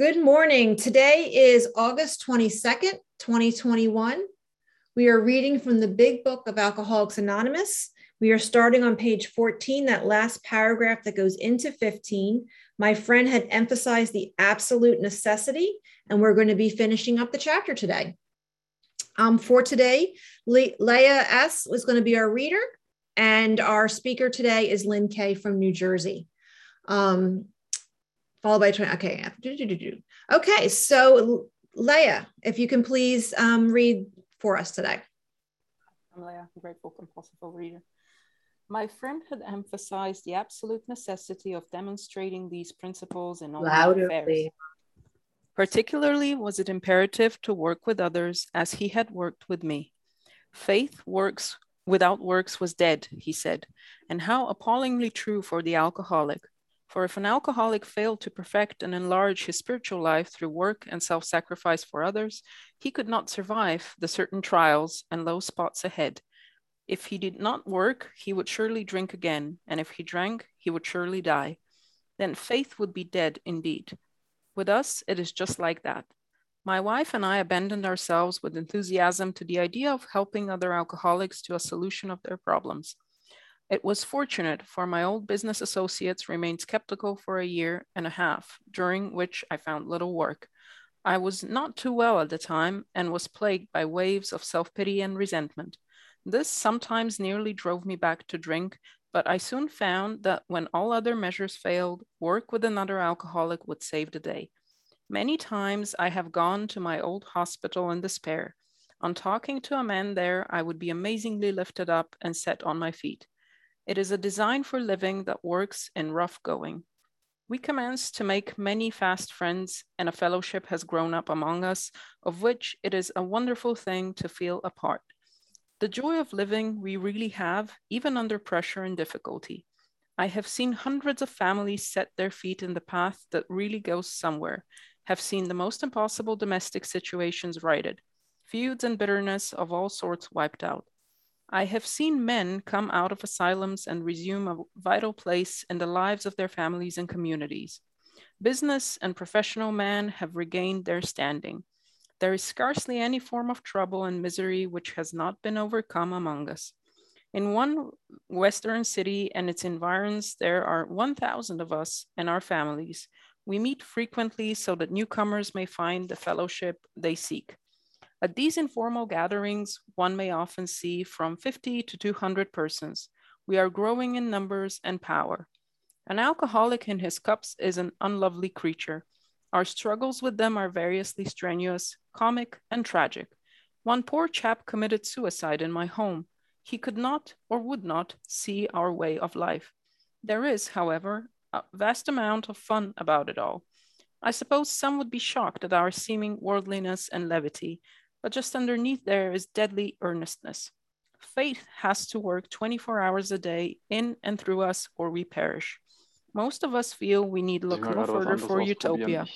Good morning. Today is August 22nd, 2021. We are reading from the big book of Alcoholics Anonymous. We are starting on page 14, that last paragraph that goes into 15. My friend had emphasized the absolute necessity, and we're going to be finishing up the chapter today. Um, for today, Le- Leah S. is going to be our reader, and our speaker today is Lynn K. from New Jersey. Um, followed by 20. Okay. Okay. So, Leah, if you can please um, read for us today. I'm Leah, grateful compulsive reader. My friend had emphasized the absolute necessity of demonstrating these principles in all Louder, affairs. Please. Particularly was it imperative to work with others as he had worked with me. Faith works without works was dead, he said, and how appallingly true for the alcoholic. For if an alcoholic failed to perfect and enlarge his spiritual life through work and self sacrifice for others, he could not survive the certain trials and low spots ahead. If he did not work, he would surely drink again, and if he drank, he would surely die. Then faith would be dead indeed. With us, it is just like that. My wife and I abandoned ourselves with enthusiasm to the idea of helping other alcoholics to a solution of their problems. It was fortunate, for my old business associates remained skeptical for a year and a half, during which I found little work. I was not too well at the time and was plagued by waves of self pity and resentment. This sometimes nearly drove me back to drink, but I soon found that when all other measures failed, work with another alcoholic would save the day. Many times I have gone to my old hospital in despair. On talking to a man there, I would be amazingly lifted up and set on my feet. It is a design for living that works in rough going. We commenced to make many fast friends, and a fellowship has grown up among us, of which it is a wonderful thing to feel a part. The joy of living we really have, even under pressure and difficulty. I have seen hundreds of families set their feet in the path that really goes somewhere, have seen the most impossible domestic situations righted, feuds and bitterness of all sorts wiped out. I have seen men come out of asylums and resume a vital place in the lives of their families and communities. Business and professional men have regained their standing. There is scarcely any form of trouble and misery which has not been overcome among us. In one Western city and its environs, there are 1,000 of us and our families. We meet frequently so that newcomers may find the fellowship they seek. At these informal gatherings, one may often see from 50 to 200 persons. We are growing in numbers and power. An alcoholic in his cups is an unlovely creature. Our struggles with them are variously strenuous, comic, and tragic. One poor chap committed suicide in my home. He could not or would not see our way of life. There is, however, a vast amount of fun about it all. I suppose some would be shocked at our seeming worldliness and levity, but just underneath there is deadly earnestness. Faith has to work 24 hours a day in and through us, or we perish. Most of us feel we need look no further for utopia.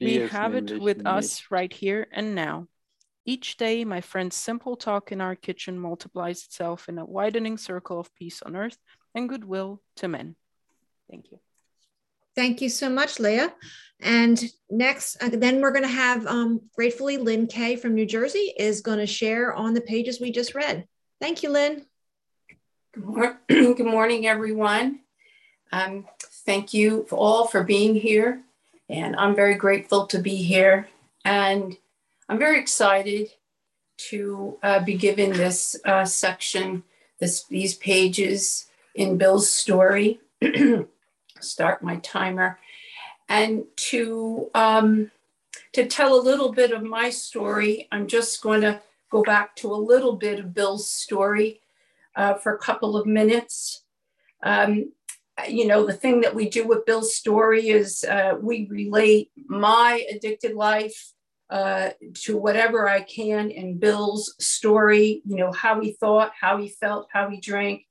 We have it with nicht. us right here and now. Each day, my friend's simple talk in our kitchen multiplies itself in a widening circle of peace on earth and goodwill to men. Thank you. Thank you so much, Leah. And next, uh, then we're going to have um, gratefully Lynn Kay from New Jersey is going to share on the pages we just read. Thank you, Lynn. Good, Good morning, everyone. Um, thank you all for being here. And I'm very grateful to be here. And I'm very excited to uh, be given this uh, section, this, these pages in Bill's story. start my timer, and to um, to tell a little bit of my story. I'm just going to go back to a little bit of Bill's story uh, for a couple of minutes. Um, you know, the thing that we do with Bill's story is uh, we relate my addicted life uh, to whatever I can in Bill's story, you know, how he thought, how he felt, how he drank.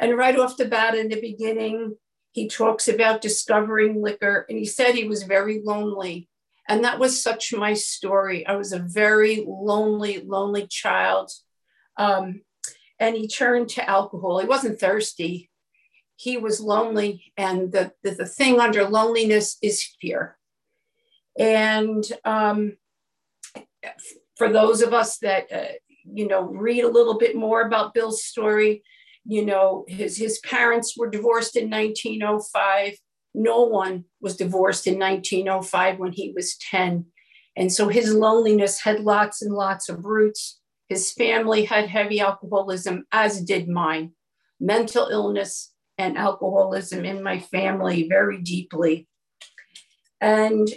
And right off the bat in the beginning, he talks about discovering liquor, and he said he was very lonely. And that was such my story. I was a very lonely, lonely child. Um, and he turned to alcohol. He wasn't thirsty. he was lonely, and the, the, the thing under loneliness is fear. And um, for those of us that, uh, you know, read a little bit more about Bill's story, you know, his, his parents were divorced in 1905. No one was divorced in 1905 when he was 10. And so his loneliness had lots and lots of roots. His family had heavy alcoholism, as did mine. Mental illness and alcoholism in my family very deeply. And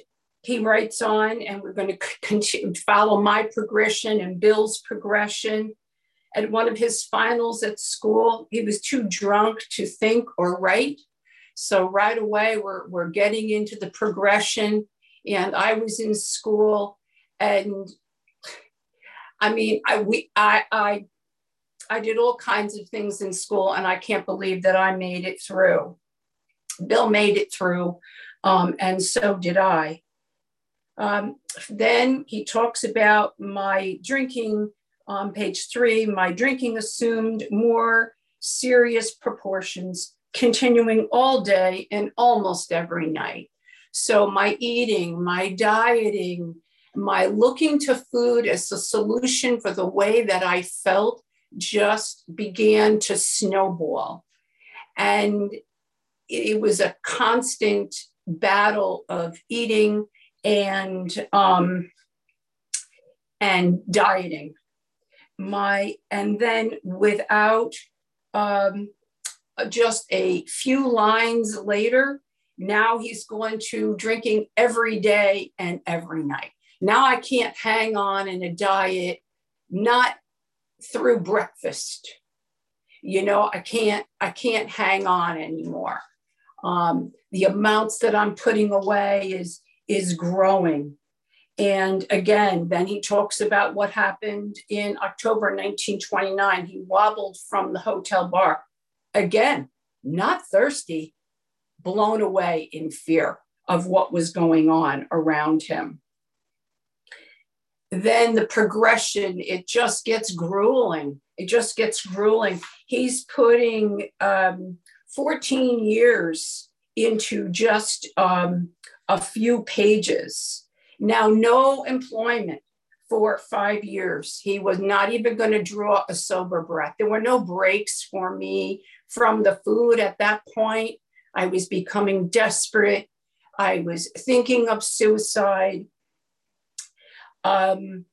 he writes on, and we're going to continue, follow my progression and Bill's progression. At one of his finals at school, he was too drunk to think or write. So right away, we're, we're getting into the progression. And I was in school, and I mean, I we I I I did all kinds of things in school, and I can't believe that I made it through. Bill made it through, um, and so did I. Um, then he talks about my drinking on page three. My drinking assumed more serious proportions, continuing all day and almost every night. So my eating, my dieting, my looking to food as a solution for the way that I felt just began to snowball. And it was a constant battle of eating and um, and dieting. My and then without um, just a few lines later, now he's going to drinking every day and every night. Now I can't hang on in a diet, not through breakfast. You know, I can't, I can't hang on anymore. Um, the amounts that I'm putting away is is growing. And again, then he talks about what happened in October 1929. He wobbled from the hotel bar. Again, not thirsty, blown away in fear of what was going on around him then the progression, it just gets grueling. It just gets grueling. He's putting um, 14 years into just um, a few pages. Now, no employment for five years. He was not even going to draw a sober breath. There were no breaks for me from the food at that point. I was becoming desperate. I was thinking of suicide. Um,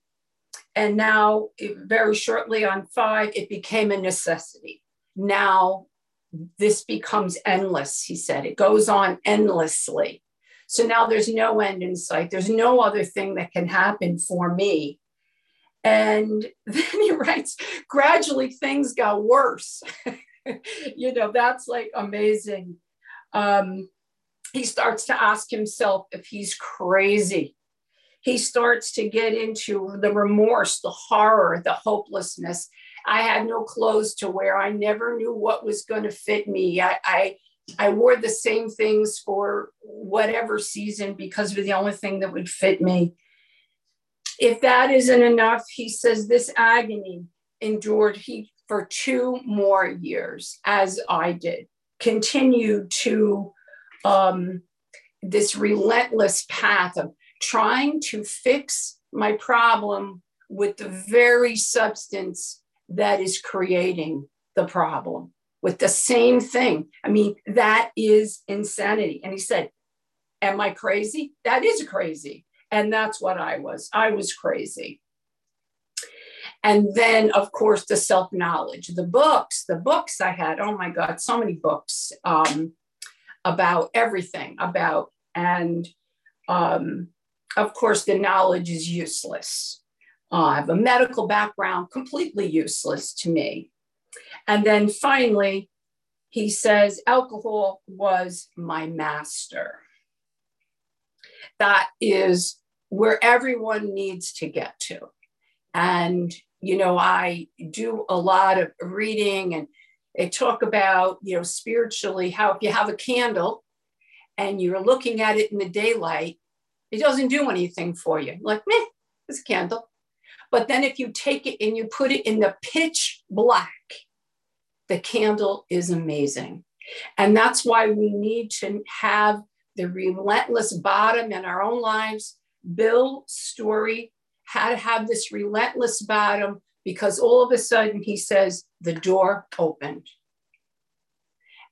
and now, very shortly on five, it became a necessity. Now, this becomes endless, he said. It goes on endlessly. So now there's no end in sight. There's no other thing that can happen for me. And then he writes, gradually things got worse. you know, that's like amazing. Um, he starts to ask himself if he's crazy he starts to get into the remorse, the horror, the hopelessness. I had no clothes to wear. I never knew what was going to fit me. I, I, I wore the same things for whatever season because it was the only thing that would fit me. If that isn't enough, he says this agony endured he for two more years, as I did, continued to um, this relentless path of trying to fix my problem with the very substance that is creating the problem with the same thing. I mean, that is insanity. And he said, Am I crazy? That is crazy. And that's what I was. I was crazy. And then, of course, the self knowledge, the books, the books I had. Oh my God, so many books um, about everything, about, and um, of course, the knowledge is useless. Uh, I have a medical background, completely useless to me. And then finally, he says, alcohol was my master. That is where everyone needs to get to. And, you know, I do a lot of reading and they talk about, you know, spiritually how if you have a candle and you're looking at it in the daylight, it doesn't do anything for you. Like, meh, it's a candle. But then if you take it and you put it in the pitch black, the candle is amazing. And that's why we need to have the relentless bottom in our own lives. Bill Story had to have this relentless bottom because all of a sudden he says the door opened.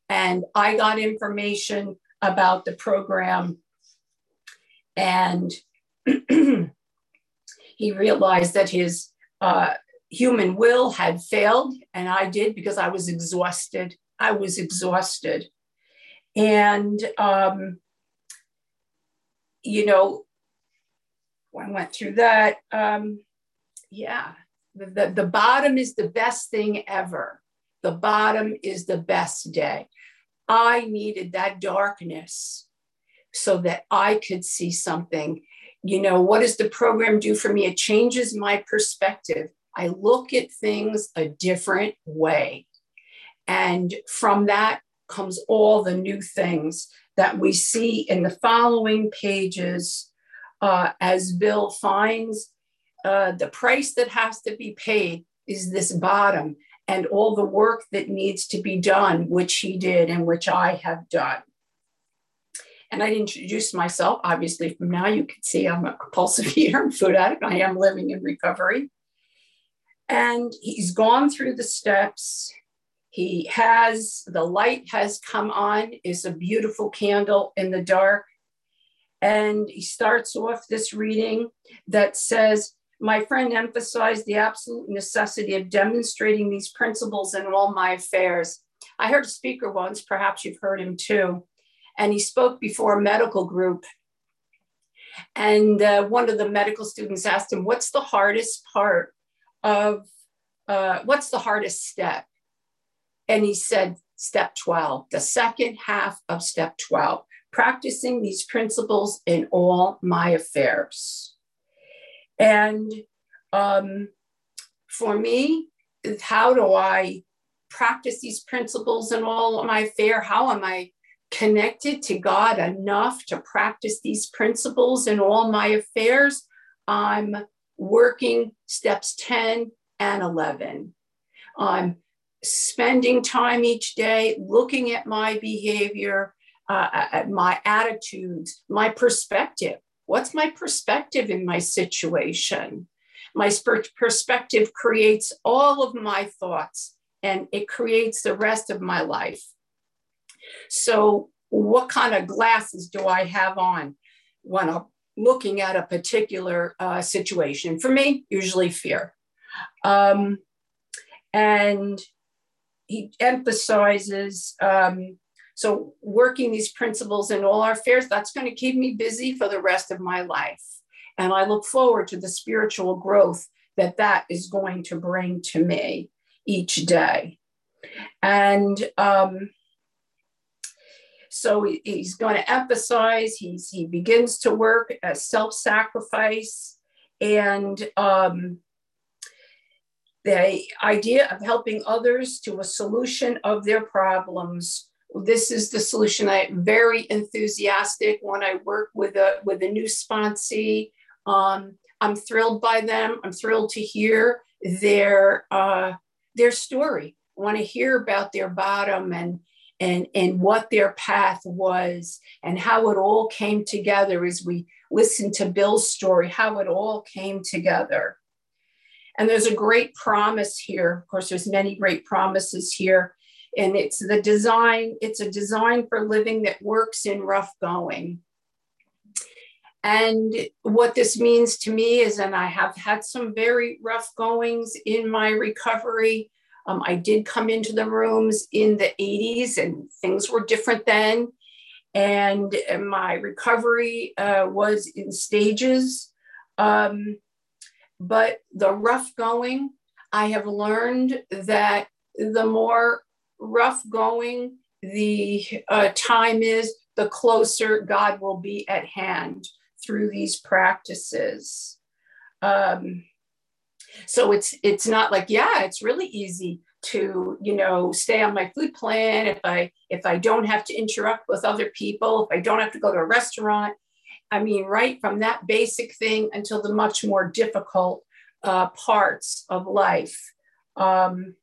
And I got information about the program and he realized that his uh, human will had failed, and I did because I was exhausted. I was exhausted. And, um, you know, I went through that. Um, yeah, the, the, the bottom is the best thing ever. The bottom is the best day. I needed that darkness so that I could see something. You know, what does the program do for me? It changes my perspective. I look at things a different way. And from that comes all the new things that we see in the following pages uh, as Bill finds uh, the price that has to be paid is this bottom and all the work that needs to be done, which he did and which I have done. And I introduced myself. Obviously, from now you can see I'm a compulsive eater and food addict. I am living in recovery. And he's gone through the steps. He has, the light has come on, is a beautiful candle in the dark. And he starts off this reading that says, My friend emphasized the absolute necessity of demonstrating these principles in all my affairs. I heard a speaker once, perhaps you've heard him too, and he spoke before a medical group. And uh, one of the medical students asked him, What's the hardest part of uh, what's the hardest step? And he said, Step 12, the second half of step 12, practicing these principles in all my affairs. And um, for me, how do I practice these principles in all my affair? How am I connected to God enough to practice these principles in all my affairs? I'm working steps 10 and 11. I'm spending time each day looking at my behavior, uh, at my attitudes, my perspective. What's my perspective in my situation? My perspective creates all of my thoughts and it creates the rest of my life. So, what kind of glasses do I have on when I'm looking at a particular uh, situation? For me, usually fear. Um, and he emphasizes um, so working these principles in all our affairs, that's going to keep me busy for the rest of my life. And I look forward to the spiritual growth that that is going to bring to me each day. And um, so he's going to emphasize, he's, he begins to work as self sacrifice and um, the idea of helping others to a solution of their problems. This is the solution. I'm very enthusiastic when I work with a with a new sponsee. Um, I'm thrilled by them. I'm thrilled to hear their uh, their story. I want to hear about their bottom and and and what their path was and how it all came together as we listened to Bill's story, how it all came together. And there's a great promise here. Of course, there's many great promises here. And it's the design, it's a design for living that works in rough going. And what this means to me is, and I have had some very rough goings in my recovery. Um, I did come into the rooms in the 80s and things were different then. And my recovery uh, was in stages. Um, but the rough going, I have learned that the more rough going the uh, time is, the closer God will be at hand through these practices. Um, so it's it's not like yeah, it's really easy to you know stay on my food plan if I if I don't have to interact with other people, if I don't have to go to a restaurant, I mean, right from that basic thing until the much more difficult uh, parts of life. Um,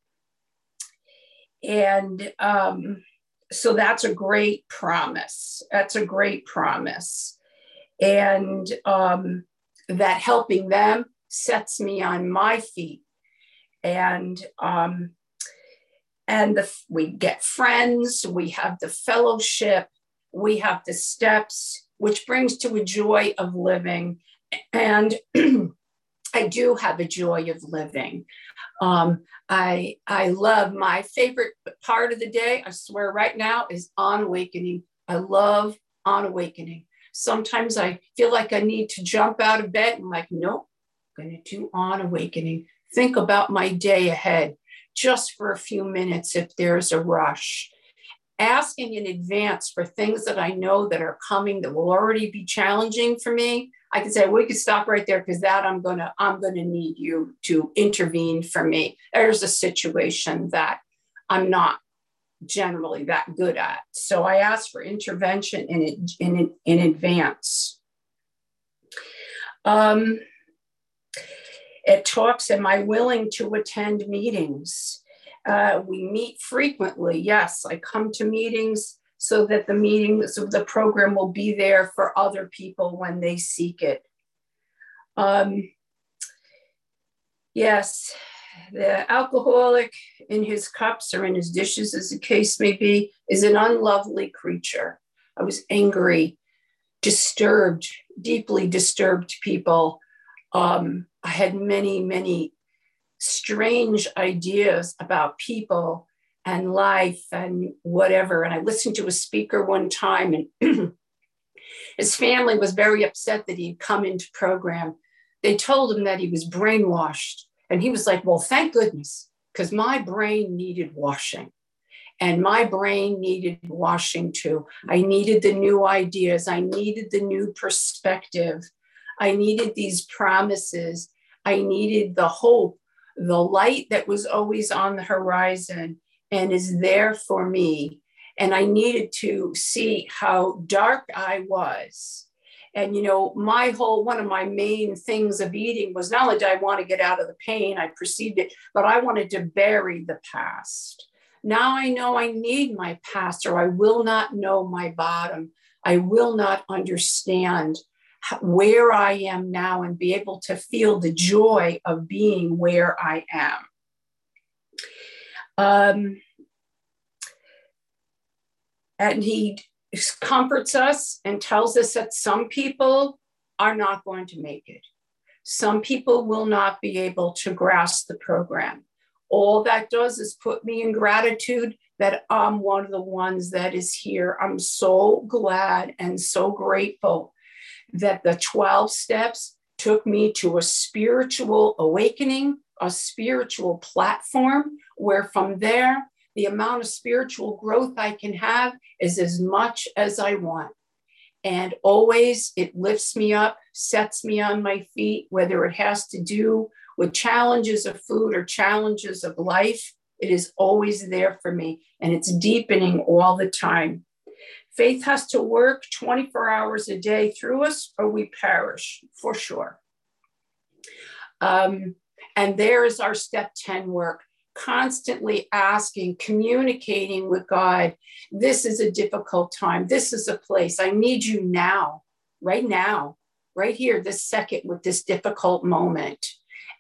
and um, so that's a great promise. That's a great promise. And um, that helping them sets me on my feet. And um, and the, we get friends, we have the fellowship, we have the steps, which brings to a joy of living. And I do have a joy of living. Um, I I love my favorite part of the day. I swear right now is on awakening. I love on awakening. Sometimes I feel like I need to jump out of bed and like, nope, Going to do on awakening. Think about my day ahead just for a few minutes if there's a rush. Asking in advance for things that I know that are coming that will already be challenging for me. I can say we could stop right there because that I'm gonna I'm gonna need you to intervene for me. There's a situation that I'm not generally that good at. So I ask for intervention in, in, in advance. Um, it talks, am I willing to attend meetings? Uh, we meet frequently. Yes, I come to meetings so that the meetings of the program will be there for other people when they seek it. Um, yes, the alcoholic in his cups or in his dishes, as the case may be, is an unlovely creature. I was angry, disturbed, deeply disturbed people. Um, I had many, many strange ideas about people and life and whatever. And I listened to a speaker one time, and his family was very upset that he'd come into program. They told him that he was brainwashed. And he was like, Well, thank goodness, because my brain needed washing. And my brain needed washing too. I needed the new ideas. I needed the new perspective. I needed these promises. I needed the hope, the light that was always on the horizon and is there for me. And I needed to see how dark I was. And, you know, my whole one of my main things of eating was not only did I want to get out of the pain, I perceived it, but I wanted to bury the past. Now I know I need my past, or I will not know my bottom. I will not understand where I am now and be able to feel the joy of being where I am. Um, and he comforts us and tells us that some people are not going to make it. Some people will not be able to grasp the program. All that does is put me in gratitude that I'm one of the ones that is here. I'm so glad and so grateful that the 12 steps took me to a spiritual awakening, a spiritual platform, where from there, the amount of spiritual growth I can have is as much as I want. And always it lifts me up, sets me on my feet, whether it has to do with challenges of food or challenges of life. It is always there for me and it's deepening all the time. Faith has to work 24 hours a day through us, or we perish for sure. Um, and there is our step 10 work constantly asking, communicating with God, this is a difficult time. This is a place. I need you now, right now, right here, this second with this difficult moment.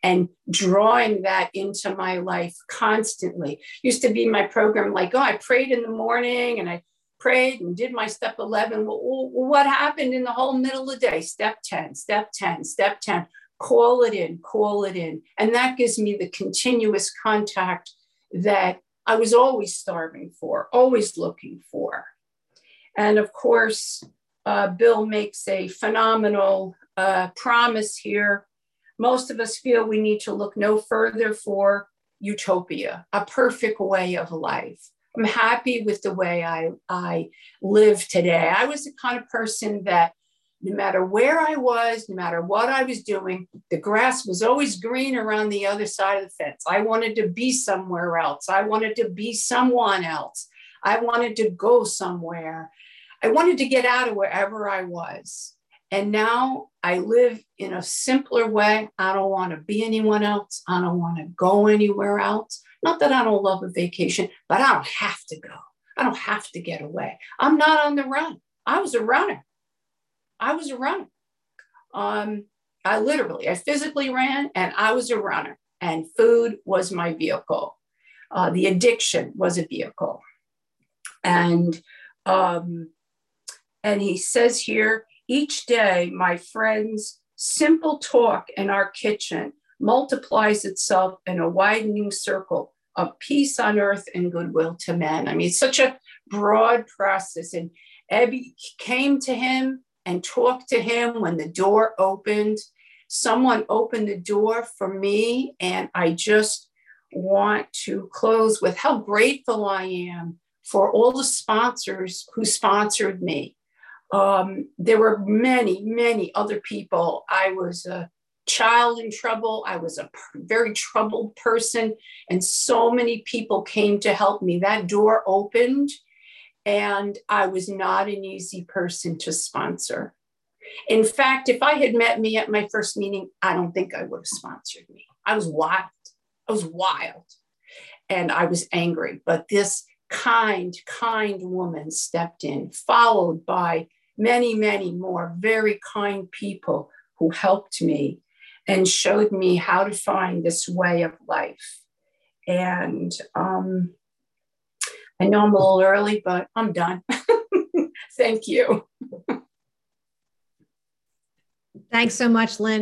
And drawing that into my life constantly. Used to be my program like, oh, I prayed in the morning and I prayed and did my step 11. Well, what happened in the whole middle of the day? Step 10, step 10, step 10 call it in, call it in. And that gives me the continuous contact that I was always starving for, always looking for. And of course, uh, Bill makes a phenomenal uh, promise here. Most of us feel we need to look no further for utopia, a perfect way of life. I'm happy with the way I, I live today. I was the kind of person that no matter where I was, no matter what I was doing, the grass was always green around the other side of the fence. I wanted to be somewhere else. I wanted to be someone else. I wanted to go somewhere. I wanted to get out of wherever I was. And now I live in a simpler way. I don't want to be anyone else. I don't want to go anywhere else. Not that I don't love a vacation, but I don't have to go. I don't have to get away. I'm not on the run. I was a runner. I was a runner. Um, I literally, I physically ran and I was a runner, and food was my vehicle. Uh, the addiction was a vehicle. And um, and he says here, each day, my friends, simple talk in our kitchen multiplies itself in a widening circle of peace on earth and goodwill to men. I mean, it's such a broad process. And Ebby came to him and talked to him when the door opened. Someone opened the door for me, and I just want to close with how grateful I am for all the sponsors who sponsored me. Um, there were many, many other people. I was a child in trouble. I was a very troubled person, and so many people came to help me. That door opened, and I was not an easy person to sponsor. In fact, if I had met me at my first meeting, I don't think I would have sponsored me. I was wild. I was wild. And I was angry. But this kind, kind woman stepped in, followed by many, many more very kind people who helped me and showed me how to find this way of life. And um, I know I'm a little early, but I'm done. Thank you. Thanks so much, Lynn.